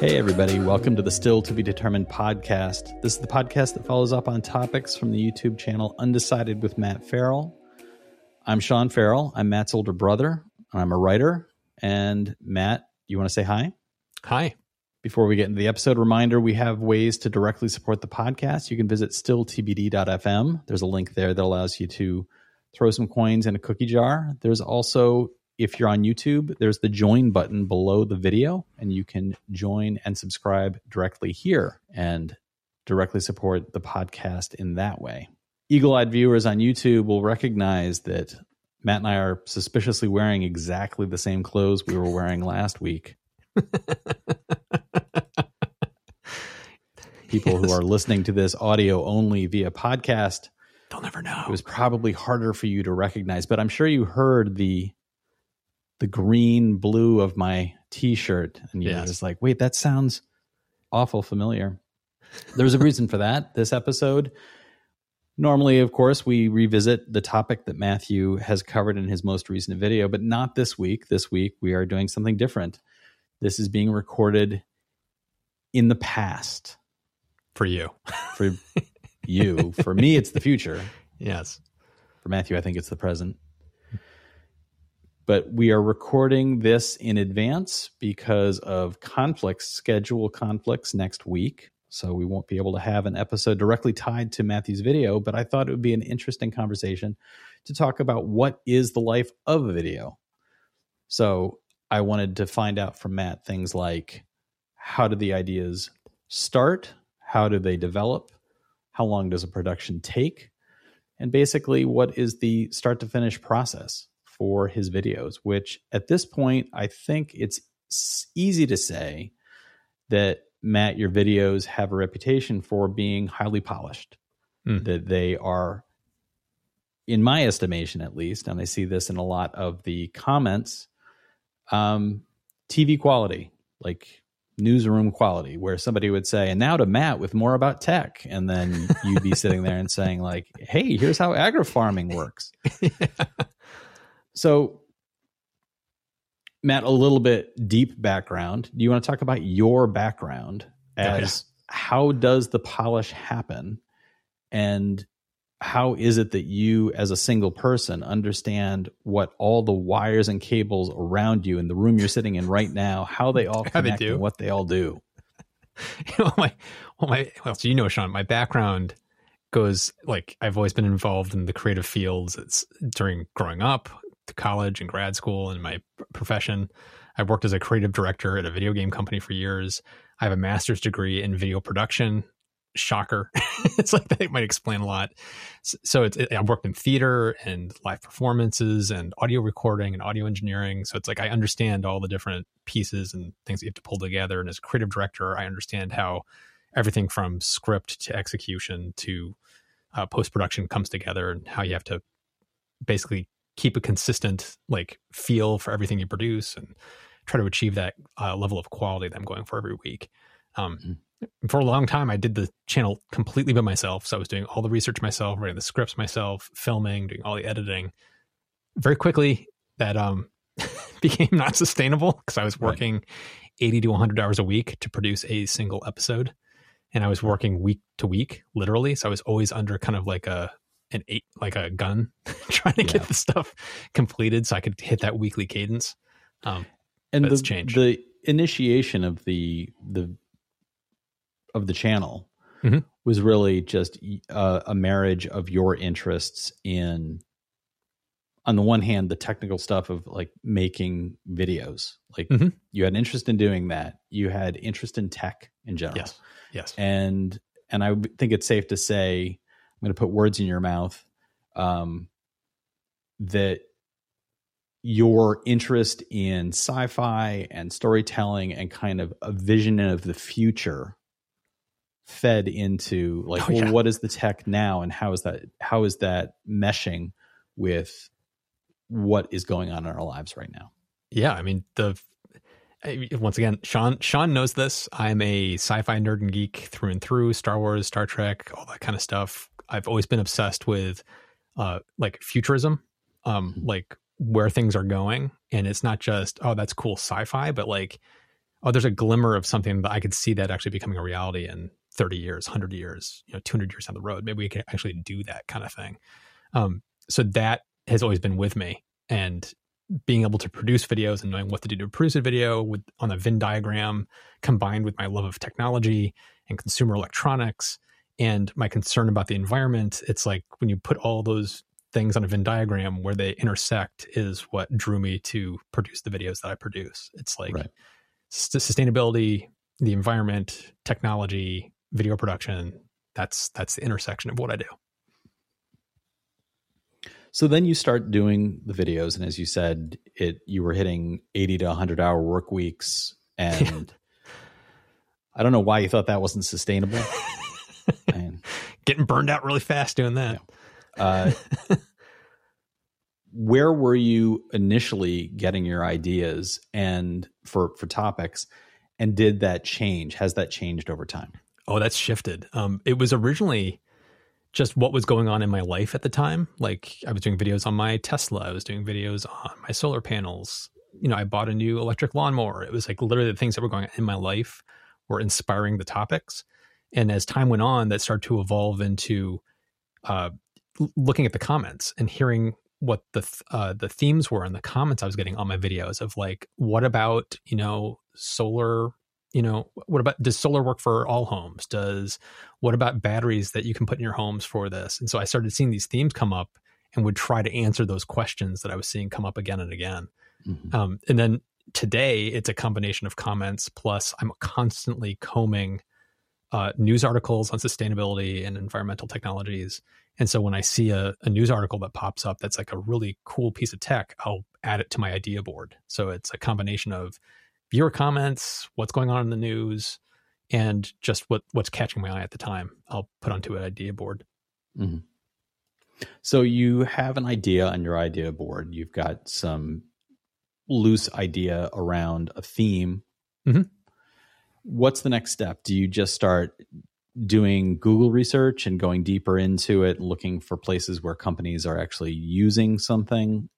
Hey, everybody, welcome to the Still to Be Determined podcast. This is the podcast that follows up on topics from the YouTube channel Undecided with Matt Farrell. I'm Sean Farrell. I'm Matt's older brother. I'm a writer. And Matt, you want to say hi? Hi. Before we get into the episode, reminder we have ways to directly support the podcast. You can visit stilltbd.fm. There's a link there that allows you to throw some coins in a cookie jar. There's also if you're on YouTube, there's the join button below the video, and you can join and subscribe directly here and directly support the podcast in that way. Eagle eyed viewers on YouTube will recognize that Matt and I are suspiciously wearing exactly the same clothes we were wearing last week. People yes. who are listening to this audio only via podcast, they'll never know. It was probably harder for you to recognize, but I'm sure you heard the the green blue of my t-shirt and you're yes. just like wait that sounds awful familiar. There's a reason for that this episode. Normally of course we revisit the topic that matthew has covered in his most recent video but not this week. This week we are doing something different. This is being recorded in the past. For you. For you. For me it's the future. Yes. For matthew i think it's the present but we are recording this in advance because of conflicts, schedule conflicts next week. So we won't be able to have an episode directly tied to Matthew's video, but I thought it would be an interesting conversation to talk about what is the life of a video. So I wanted to find out from Matt things like how do the ideas start? How do they develop? How long does a production take? And basically, what is the start to finish process? For his videos, which at this point, I think it's easy to say that Matt, your videos have a reputation for being highly polished, mm. that they are, in my estimation at least, and I see this in a lot of the comments, um, TV quality, like newsroom quality, where somebody would say, and now to Matt with more about tech. And then you'd be sitting there and saying, like, hey, here's how agri farming works. yeah. So, Matt, a little bit deep background. Do you want to talk about your background oh, as yeah. how does the polish happen? And how is it that you, as a single person, understand what all the wires and cables around you in the room you're sitting in right now, how they all connect they and what they all do? you know, my, well, my, well, so you know, Sean, my background goes like I've always been involved in the creative fields. It's during growing up, college and grad school and my profession. I've worked as a creative director at a video game company for years. I have a master's degree in video production. Shocker. it's like that might explain a lot. So it's, it, I've worked in theater and live performances and audio recording and audio engineering. So it's like I understand all the different pieces and things that you have to pull together. And as creative director, I understand how everything from script to execution to uh, post production comes together and how you have to basically keep a consistent like feel for everything you produce and try to achieve that uh, level of quality that I'm going for every week. Um, mm-hmm. For a long time, I did the channel completely by myself. So I was doing all the research myself, writing the scripts myself, filming, doing all the editing. Very quickly, that um, became not sustainable because I was working right. 80 to 100 hours a week to produce a single episode. And I was working week to week, literally. So I was always under kind of like a an eight like a gun trying to yeah. get the stuff completed so I could hit that weekly cadence. Um, and the, changed. the initiation of the the of the channel mm-hmm. was really just a, a marriage of your interests in on the one hand the technical stuff of like making videos like mm-hmm. you had interest in doing that you had interest in tech in general yes yes and and i think it's safe to say I'm going to put words in your mouth. Um, that your interest in sci-fi and storytelling and kind of a vision of the future fed into like oh, yeah. well what is the tech now and how is that how is that meshing with what is going on in our lives right now yeah i mean the once again sean sean knows this i'm a sci-fi nerd and geek through and through star wars star trek all that kind of stuff I've always been obsessed with uh, like futurism, um, mm-hmm. like where things are going, and it's not just oh that's cool sci-fi, but like oh, there's a glimmer of something that I could see that actually becoming a reality in 30 years, 100 years, you know, 200 years down the road. Maybe we can actually do that kind of thing. Um, so that has always been with me. And being able to produce videos and knowing what to do to produce a video with on a Venn diagram combined with my love of technology and consumer electronics and my concern about the environment, it's like when you put all those things on a Venn diagram where they intersect is what drew me to produce the videos that I produce. It's like right. sustainability, the environment, technology, video production. That's that's the intersection of what I do. So then you start doing the videos, and as you said, it you were hitting eighty to hundred hour work weeks, and I don't know why you thought that wasn't sustainable. Getting burned out really fast doing that. Yeah. Uh, where were you initially getting your ideas and for for topics, and did that change? Has that changed over time? Oh, that's shifted. Um, it was originally just what was going on in my life at the time. Like I was doing videos on my Tesla, I was doing videos on my solar panels. You know, I bought a new electric lawnmower. It was like literally the things that were going on in my life were inspiring the topics. And as time went on, that started to evolve into uh, looking at the comments and hearing what the uh, the themes were in the comments I was getting on my videos of like, what about you know solar you know what about does solar work for all homes? Does what about batteries that you can put in your homes for this? And so i started seeing these themes come up and would try to answer those questions that i was seeing come up again and again. Mm-hmm. um, and then today it's a combination of comments plus i'm constantly combing uh, news articles on sustainability and environmental technologies and so when i see a, a news article that pops up that's like a really cool piece of tech i'll add it to my idea board so it's a combination of viewer comments, what's going on in the news, and just what what's catching my eye at the time. I'll put onto an idea board. Mm-hmm. So you have an idea on your idea board. You've got some loose idea around a theme. Mm-hmm. What's the next step? Do you just start doing Google research and going deeper into it, looking for places where companies are actually using something,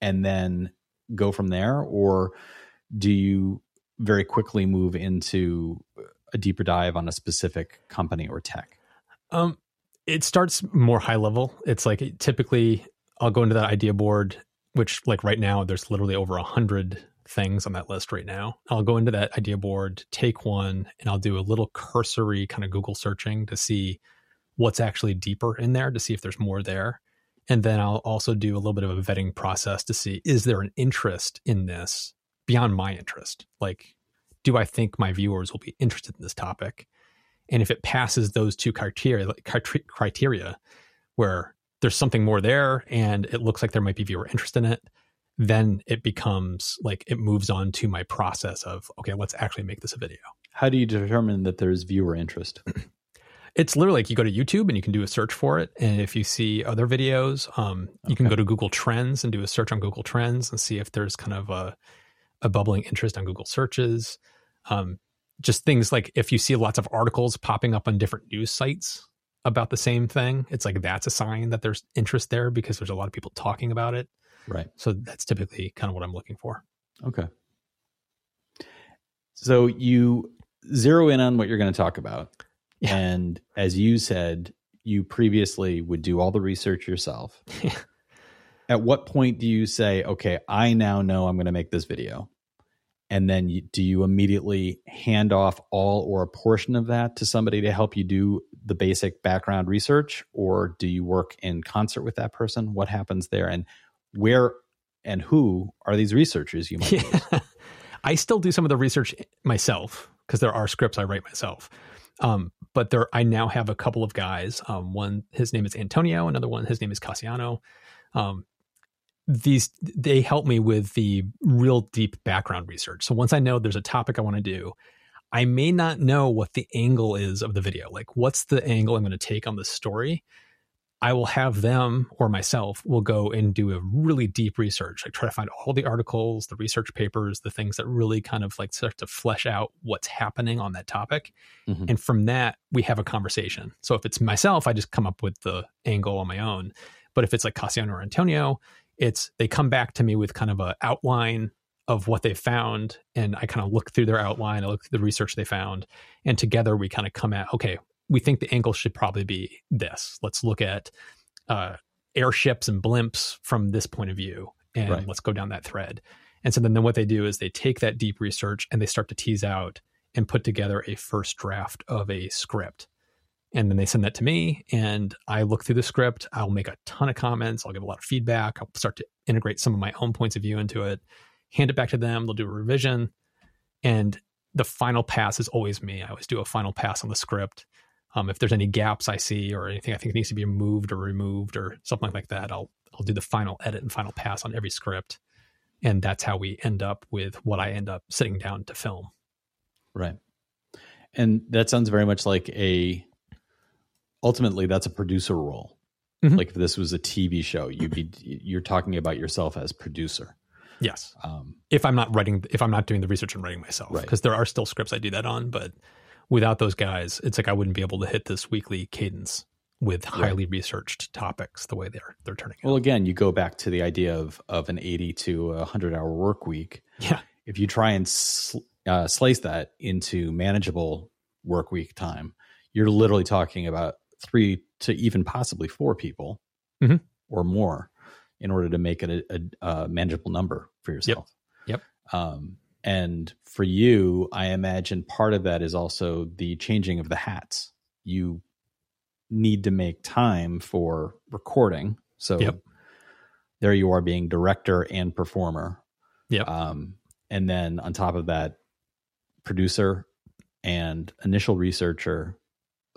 and then go from there, or do you very quickly move into a deeper dive on a specific company or tech? Um, it starts more high level. It's like typically I'll go into that idea board, which like right now there's literally over a hundred things on that list right now. I'll go into that idea board, take one, and I'll do a little cursory kind of Google searching to see what's actually deeper in there to see if there's more there. And then I'll also do a little bit of a vetting process to see is there an interest in this beyond my interest. Like, do I think my viewers will be interested in this topic? And if it passes those two criteria, criteria where there's something more there and it looks like there might be viewer interest in it, then it becomes like it moves on to my process of, okay, let's actually make this a video. How do you determine that there's viewer interest? it's literally like you go to YouTube and you can do a search for it. And if you see other videos, um, you okay. can go to Google Trends and do a search on Google Trends and see if there's kind of a a bubbling interest on Google searches. Um, just things like if you see lots of articles popping up on different news sites about the same thing, it's like that's a sign that there's interest there because there's a lot of people talking about it. Right. So that's typically kind of what I'm looking for. Okay. So you zero in on what you're going to talk about. Yeah. And as you said, you previously would do all the research yourself. Yeah. At what point do you say, okay, I now know I'm going to make this video? and then you, do you immediately hand off all or a portion of that to somebody to help you do the basic background research or do you work in concert with that person what happens there and where and who are these researchers you might yeah. i still do some of the research myself because there are scripts i write myself um, but there i now have a couple of guys um, one his name is antonio another one his name is cassiano um, these they help me with the real deep background research. So once I know there's a topic I want to do, I may not know what the angle is of the video. Like what's the angle I'm going to take on the story? I will have them or myself will go and do a really deep research. Like try to find all the articles, the research papers, the things that really kind of like start to flesh out what's happening on that topic. Mm-hmm. And from that, we have a conversation. So if it's myself, I just come up with the angle on my own. But if it's like Cassiano or Antonio, it's they come back to me with kind of a outline of what they found and I kind of look through their outline, I look through the research they found, and together we kind of come at okay, we think the angle should probably be this. Let's look at uh, airships and blimps from this point of view, and right. let's go down that thread. And so then, then what they do is they take that deep research and they start to tease out and put together a first draft of a script. And then they send that to me, and I look through the script. I'll make a ton of comments. I'll give a lot of feedback. I'll start to integrate some of my own points of view into it, hand it back to them. They'll do a revision. And the final pass is always me. I always do a final pass on the script. Um, if there's any gaps I see or anything I think needs to be moved or removed or something like that, I'll I'll do the final edit and final pass on every script, and that's how we end up with what I end up sitting down to film. Right, and that sounds very much like a. Ultimately, that's a producer role. Mm-hmm. Like if this was a TV show, you'd be you're talking about yourself as producer. Yes. Um, if I'm not writing, if I'm not doing the research and writing myself, because right. there are still scripts I do that on, but without those guys, it's like I wouldn't be able to hit this weekly cadence with highly right. researched topics the way they're they're turning out. Well, again, you go back to the idea of of an 80 to 100 hour work week. Yeah. If you try and sl- uh, slice that into manageable work week time, you're literally talking about three to even possibly four people mm-hmm. or more in order to make it a, a, a manageable number for yourself. Yep. yep. Um, and for you, I imagine part of that is also the changing of the hats. You need to make time for recording. So yep. there you are being director and performer. Yep. Um, and then on top of that, producer and initial researcher,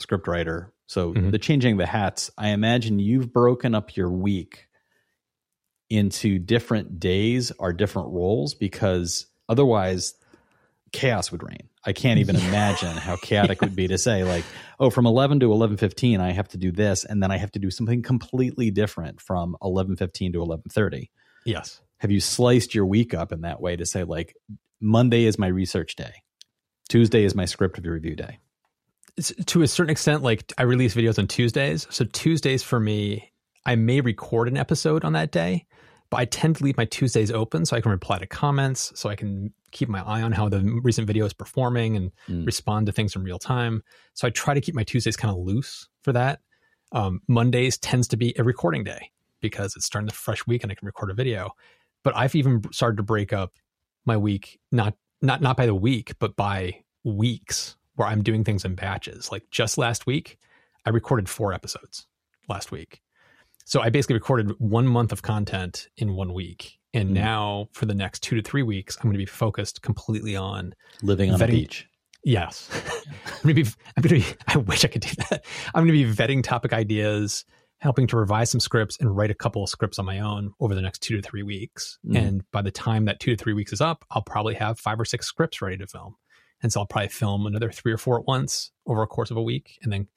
scriptwriter. So mm-hmm. the changing the hats, I imagine you've broken up your week into different days or different roles because Otherwise, chaos would reign. I can't even imagine how chaotic it would be to say like, oh, from 11 to 11:15 I have to do this and then I have to do something completely different from 11:15 to 11:30. Yes. Have you sliced your week up in that way to say like Monday is my research day. Tuesday is my script review day. To a certain extent like I release videos on Tuesdays. So Tuesdays for me I may record an episode on that day, but I tend to leave my Tuesdays open so I can reply to comments, so I can keep my eye on how the recent video is performing and mm. respond to things in real time. So I try to keep my Tuesdays kind of loose for that. Um, Mondays tends to be a recording day because it's starting the fresh week and I can record a video. But I've even started to break up my week not not not by the week, but by weeks where I'm doing things in batches. Like just last week, I recorded four episodes last week. So I basically recorded one month of content in one week. And mm. now for the next two to three weeks, I'm going to be focused completely on living on vetting, the beach. Yes. I'm going to be, I'm going to be, I wish I could do that. I'm going to be vetting topic ideas, helping to revise some scripts and write a couple of scripts on my own over the next two to three weeks. Mm. And by the time that two to three weeks is up, I'll probably have five or six scripts ready to film. And so I'll probably film another three or four at once over a course of a week and then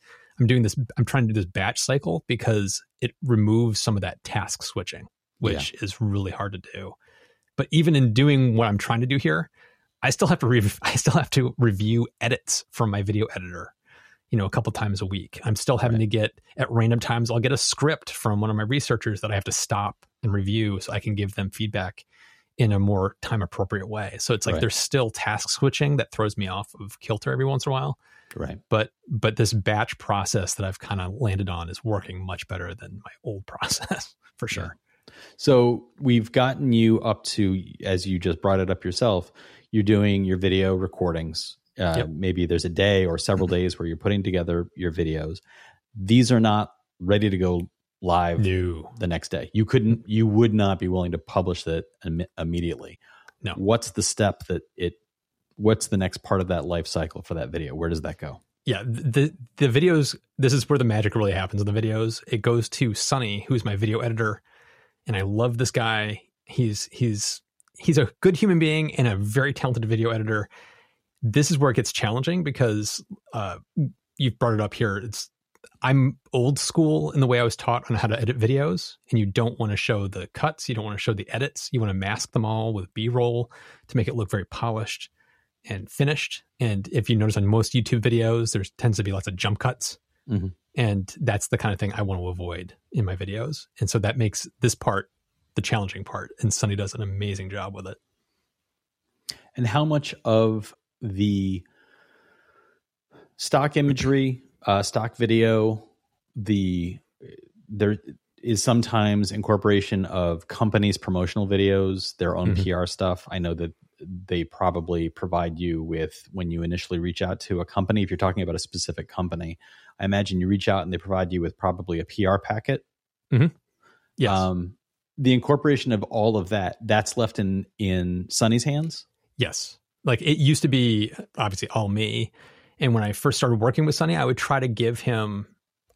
I'm doing this, I'm trying to do this batch cycle because it removes some of that task switching, which yeah. is really hard to do. But even in doing what I'm trying to do here, I still have to re- I still have to review edits from my video editor, you know, a couple times a week. I'm still having right. to get at random times I'll get a script from one of my researchers that I have to stop and review so I can give them feedback in a more time appropriate way. So it's like right. there's still task switching that throws me off of kilter every once in a while. Right. But but this batch process that I've kind of landed on is working much better than my old process for sure. Yeah. So we've gotten you up to as you just brought it up yourself, you're doing your video recordings. Uh, yep. Maybe there's a day or several days where you're putting together your videos. These are not ready to go live no. the next day. You couldn't, you would not be willing to publish that Im- immediately. No. What's the step that it what's the next part of that life cycle for that video? Where does that go? Yeah, the the videos. This is where the magic really happens in the videos. It goes to Sunny, who's my video editor, and I love this guy. He's he's he's a good human being and a very talented video editor. This is where it gets challenging because uh, you've brought it up here. It's I'm old school in the way I was taught on how to edit videos, and you don't want to show the cuts, you don't want to show the edits, you want to mask them all with B roll to make it look very polished and finished. And if you notice on most YouTube videos, there tends to be lots of jump cuts. Mm-hmm. And that's the kind of thing I want to avoid in my videos. And so that makes this part the challenging part. And Sunny does an amazing job with it. And how much of the stock imagery, uh, stock video, the there is sometimes incorporation of companies' promotional videos, their own Mhm. PR stuff. I know that they probably provide you with when you initially reach out to a company. If you're talking about a specific company, I imagine you reach out and they provide you with probably a PR packet. Yes. Um, the incorporation of all of that that's left in in Sunny's hands. Yes. Like it used to be obviously all me. And when I first started working with Sunny, I would try to give him,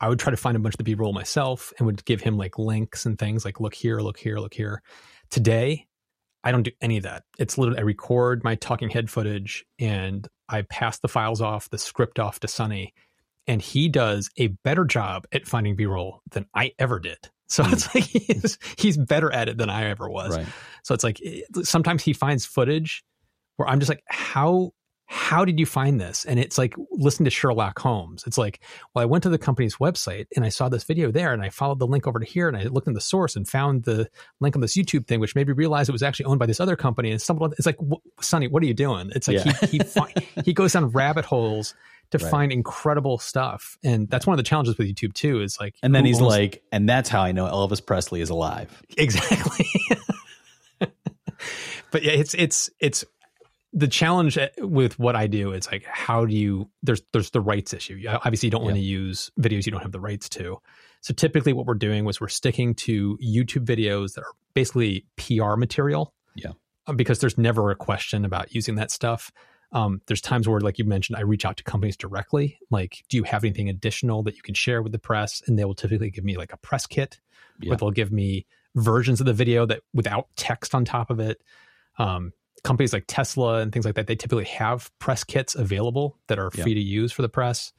I would try to find a bunch of the B roll myself and would give him like links and things like, look here, look here, look here. Today, I don't do any of that. It's literally, I record my talking head footage and I pass the files off, the script off to Sunny. And he does a better job at finding B roll than I ever did. So Hmm. it's like he's, he's better at it than I ever was. Right. So it's like sometimes he finds footage where I'm just like, how how did you find this? And it's like listening to Sherlock Holmes. It's like, well, I went to the company's website and I saw this video there, and I followed the link over to here, and I looked in the source and found the link on this YouTube thing, which made me realize it was actually owned by this other company. And stumbled. on- It's like, "Wh- Sonny, what are you doing? It's like Yeah. he he, fi- he goes down rabbit holes to Right. find incredible stuff, and that's one of the challenges with YouTube too. Is like, And then he's like, and that's how I know Elvis Presley is alive. exactly but yeah it's it's it's the challenge with what i do is like how do you there's there's the rights issue You- obviously you don't want to use videos you don't have the rights to so typically what we're doing was we're sticking to youtube videos that are basically pr material Yeah. Uh, because there's never a question about using that stuff um, there's times where like you mentioned i reach out to companies directly like do you have anything additional that you can share with the press and they will typically give me like a press kit Yeah. where they'll give me versions of the video that without text on top of it. Um, companies like Tesla and things like that, they typically have press kits available that are Yeah. free to use for the press.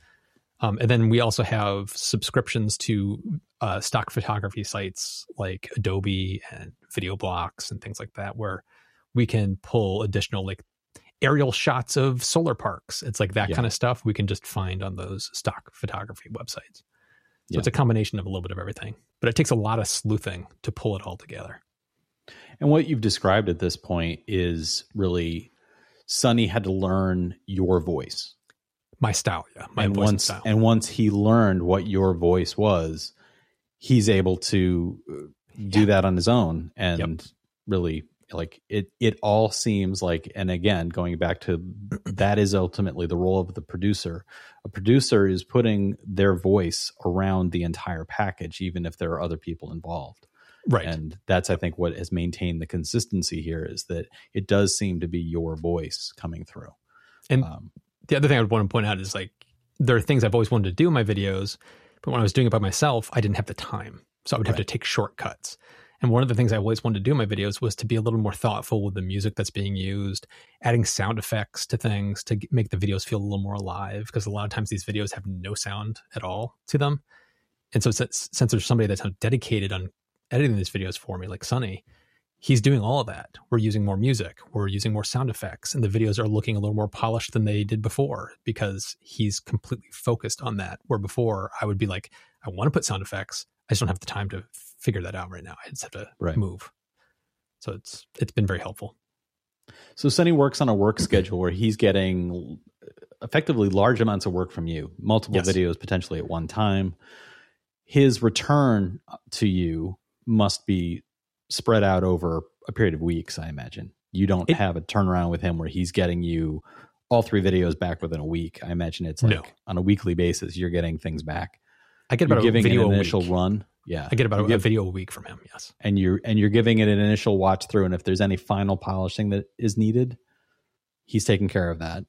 Um, and then we also have subscriptions to uh, stock photography sites like Adobe and Video Blocks and things like that, where we can pull additional like aerial shots of solar parks. It's like that Yeah. kind of stuff we can just find on those stock photography websites. So Yeah. it's a combination of a little bit of everything, but it takes a lot of sleuthing to pull it all together. And what you've described at this point is really Sonny had to learn your voice. My style, yeah, my and voice and once style. and once he learned what your voice was, he's able to uh, do Yeah. that on his own and really like it it all seems like and again going back to that is ultimately the role of the producer a producer is putting their voice around the entire package even if there are other people involved right. and that's i think what has maintained the consistency here is that it does seem to be your voice coming through And um, the other thing I would want to point out is like there are things I've always wanted to do in my videos, but when I was doing it by myself, I didn't have the time. So I would have to take shortcuts. And one of the things I always wanted to do in my videos was to be a little more thoughtful with the music that's being used, adding sound effects to things to make the videos feel a little more alive. Because a lot of times these videos have no sound at all to them. And so since, since there's somebody that's dedicated on editing these videos for me, like Sunny, he's doing all of that. We're using more music, we're using more sound effects, and the videos are looking a little more polished than they did before because he's completely focused on that. Where before I would be like, I want to put sound effects, I just don't have the time to figure that out right now. I just have to Right. move. So it's it's been very helpful. So Sonny works on a work schedule where he's getting effectively large amounts of work from you, multiple Yes. videos potentially at one time. His return to you must be spread out over a period of weeks, I imagine. You don't It- have a turnaround with him where he's getting you all three videos back within a week. I imagine it's like No. on a weekly basis you're getting things back. I get You're about a giving video an a initial week. run. Yeah. I get about a, give- a video a week from him. Yes. and you're and you're giving it an initial watch through and if there's any final polishing that is needed, he's taking care of that.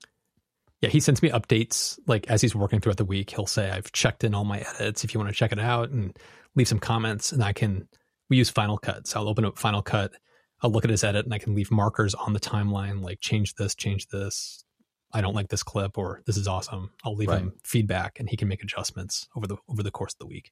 Yeah, he sends me updates like as he's working throughout the week. He'll say, "I've checked in all my edits. If you want to check it out and leave some comments, and I can." We use Final Cut, so I'll open up Final Cut. I'll look at his edit, and I can leave markers on the timeline, like change this, change this. I don't like this clip, or this is awesome. I'll leave Right. him feedback, and he can make adjustments over the over the course of the week.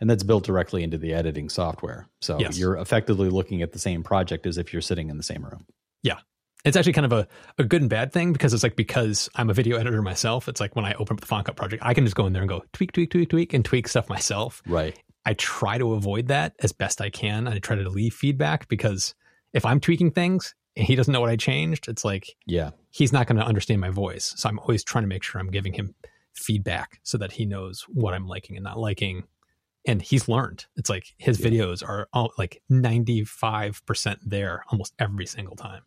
And that's built directly into the editing software. So Yes. you're effectively looking at the same project as if you're sitting in the same room. Yeah, it's actually kind of a, a good and bad thing because it's like because I'm a video editor myself, it's like when I open up the Final Cut project, I can just go in there and go tweak, tweak, tweak, tweak, and tweak stuff myself. Right. I try to avoid that as best I can. I try to leave feedback because if I'm tweaking things, and he doesn't know what I changed, it's like yeah, he's not going to understand my voice. So I'm always trying to make sure I'm giving him feedback so that he knows what I'm liking and not liking. And he's learned. It's like his yeah. videos are all like 95% there almost every single time.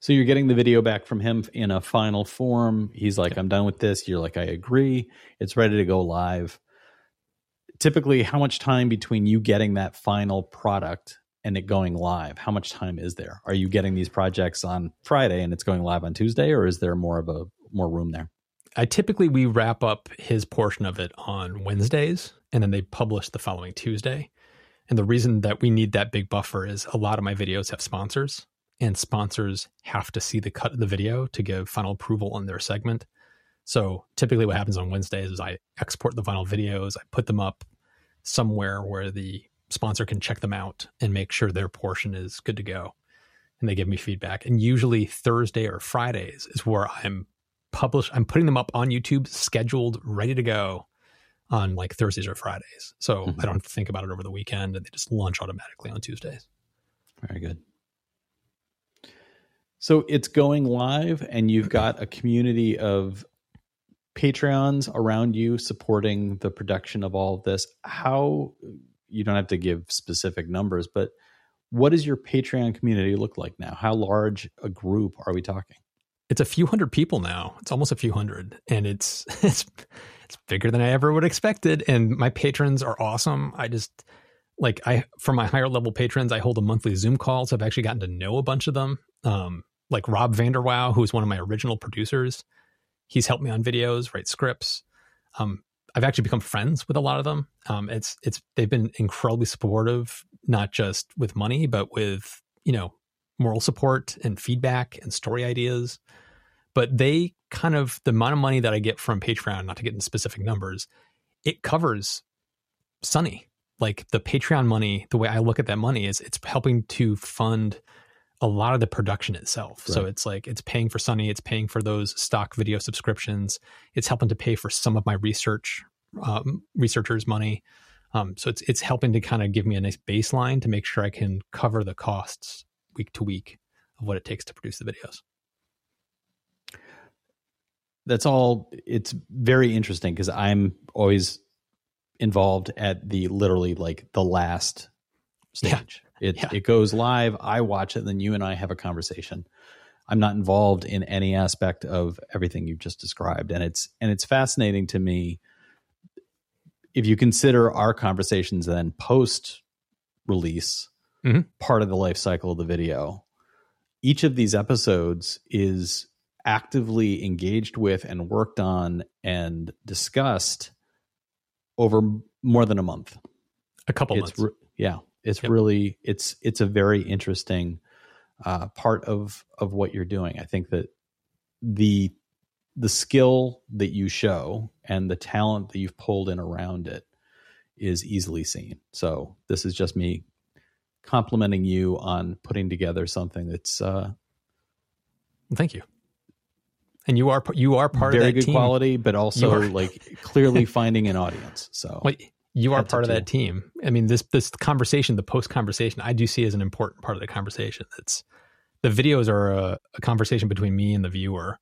So you're getting the video back from him in a final form. He's like, I'm done with this. You're like, I agree. It's ready to go live. Typically, how much time between you getting that final product and it going live? How much time is there? Are you getting these projects on Friday and it's going live on Tuesday, or is there more of a more room there? I typically we wrap up his portion of it on Wednesdays and then they publish the following Tuesday. And the reason that we need that big buffer is a lot of my videos have sponsors and sponsors have to see the cut of the video to give final approval on their segment. So typically what happens on Wednesdays is I export the final videos, I put them up somewhere where the sponsor can check them out and make sure their portion is good to go. And they give me feedback. And usually Thursday or Fridays is where I'm publish I'm putting them up on YouTube scheduled ready to go on like Thursdays or Fridays. So mm-hmm. I don't have to think about it over the weekend and they just launch automatically on Tuesdays. Very good. So it's going live, and you've got a community of Patreons around you supporting the production of all of this. How you don't have to give specific numbers, but what does your Patreon community look like now? How large a group are we talking? It's a few hundred people now. It's almost a few hundred, and it's it's it's bigger than I ever would expected. And my patrons are awesome. I just like I for my higher level patrons, I hold a monthly Zoom call, so I've actually gotten to know a bunch of them. Um, like Rob Vanderwow, who's one of my original producers. He's helped me on videos, write scripts. Um, I've actually become friends with a lot of them. Um, it's it's they've been incredibly supportive, not just with money, but with you know moral support and feedback and story ideas. But they kind of the amount of money that I get from Patreon, not to get into specific numbers, it covers Sunny. Like the Patreon money, the way I look at that money is it's helping to fund a lot of the production itself. Right. So it's like it's paying for Sunny, it's paying for those stock video subscriptions, it's helping to pay for some of my research um, researchers' money. Um, so it's it's helping to kind of give me a nice baseline to make sure I can cover the costs week to week of what it takes to produce the videos. That's all. It's very interesting because I'm always involved at the literally like the last stage. It yeah. it goes live. I watch it, and then you and I have a conversation. I'm not involved in any aspect of everything you've just described, and it's and it's fascinating to me. If you consider our conversations then post release mm-hmm. part of the life cycle of the video, each of these episodes is actively engaged with and worked on and discussed over more than a month. A couple it's months. Yeah. It's yep. really it's it's a very interesting uh, part of of what you're doing. I think that the the skill that you show and the talent that you've pulled in around it is easily seen. So this is just me complimenting you on putting together something that's uh, thank you and you are you are part very of good team. quality but also like clearly finding an audience so well, you are part of that team. I mean, this this conversation, the post conversation, I do see as an important part of the conversation. It's the videos are a, a, conversation between me and the viewer.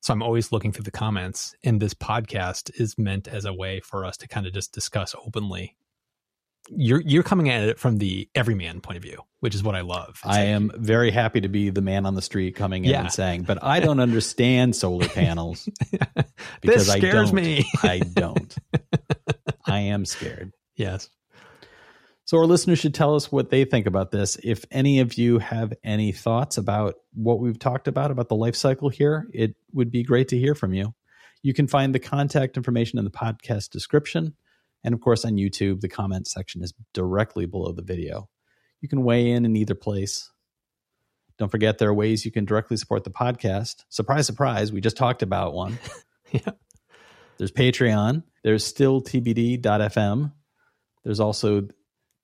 So I'm always looking through the comments, and this podcast is meant as a way for us to kind of just discuss openly. You're you're coming at it from the everyman point of view, which is what I love. It's I like, am very happy to be the man on the street coming in yeah. and saying, "But I don't understand solar panels because this scares I don't. me. I don't." I am scared. Yes. So our listeners should tell us what they think about this. If any of you have any thoughts about what we've talked about about the life cycle here, it would be great to hear from you. You can find the contact information in the podcast description. And of course, on YouTube, the comment section is directly below the video. You can weigh in in either place. Don't forget, there are ways you can directly support the podcast. Surprise, surprise, we just talked about one. yeah. There's Patreon. There's still TBD.fm. There's also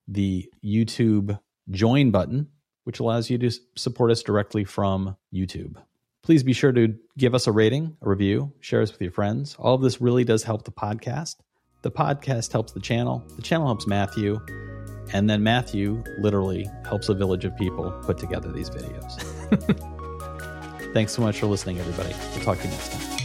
the YouTube join button, which allows you to support us directly from YouTube. Please be sure to give us a rating, a review, share us with your friends. All of this really does help the podcast. The podcast helps the channel, the channel helps Matthew, and then Matthew literally helps a village of people put together these videos. Thanks so much for listening, everybody. We'll talk to you next time.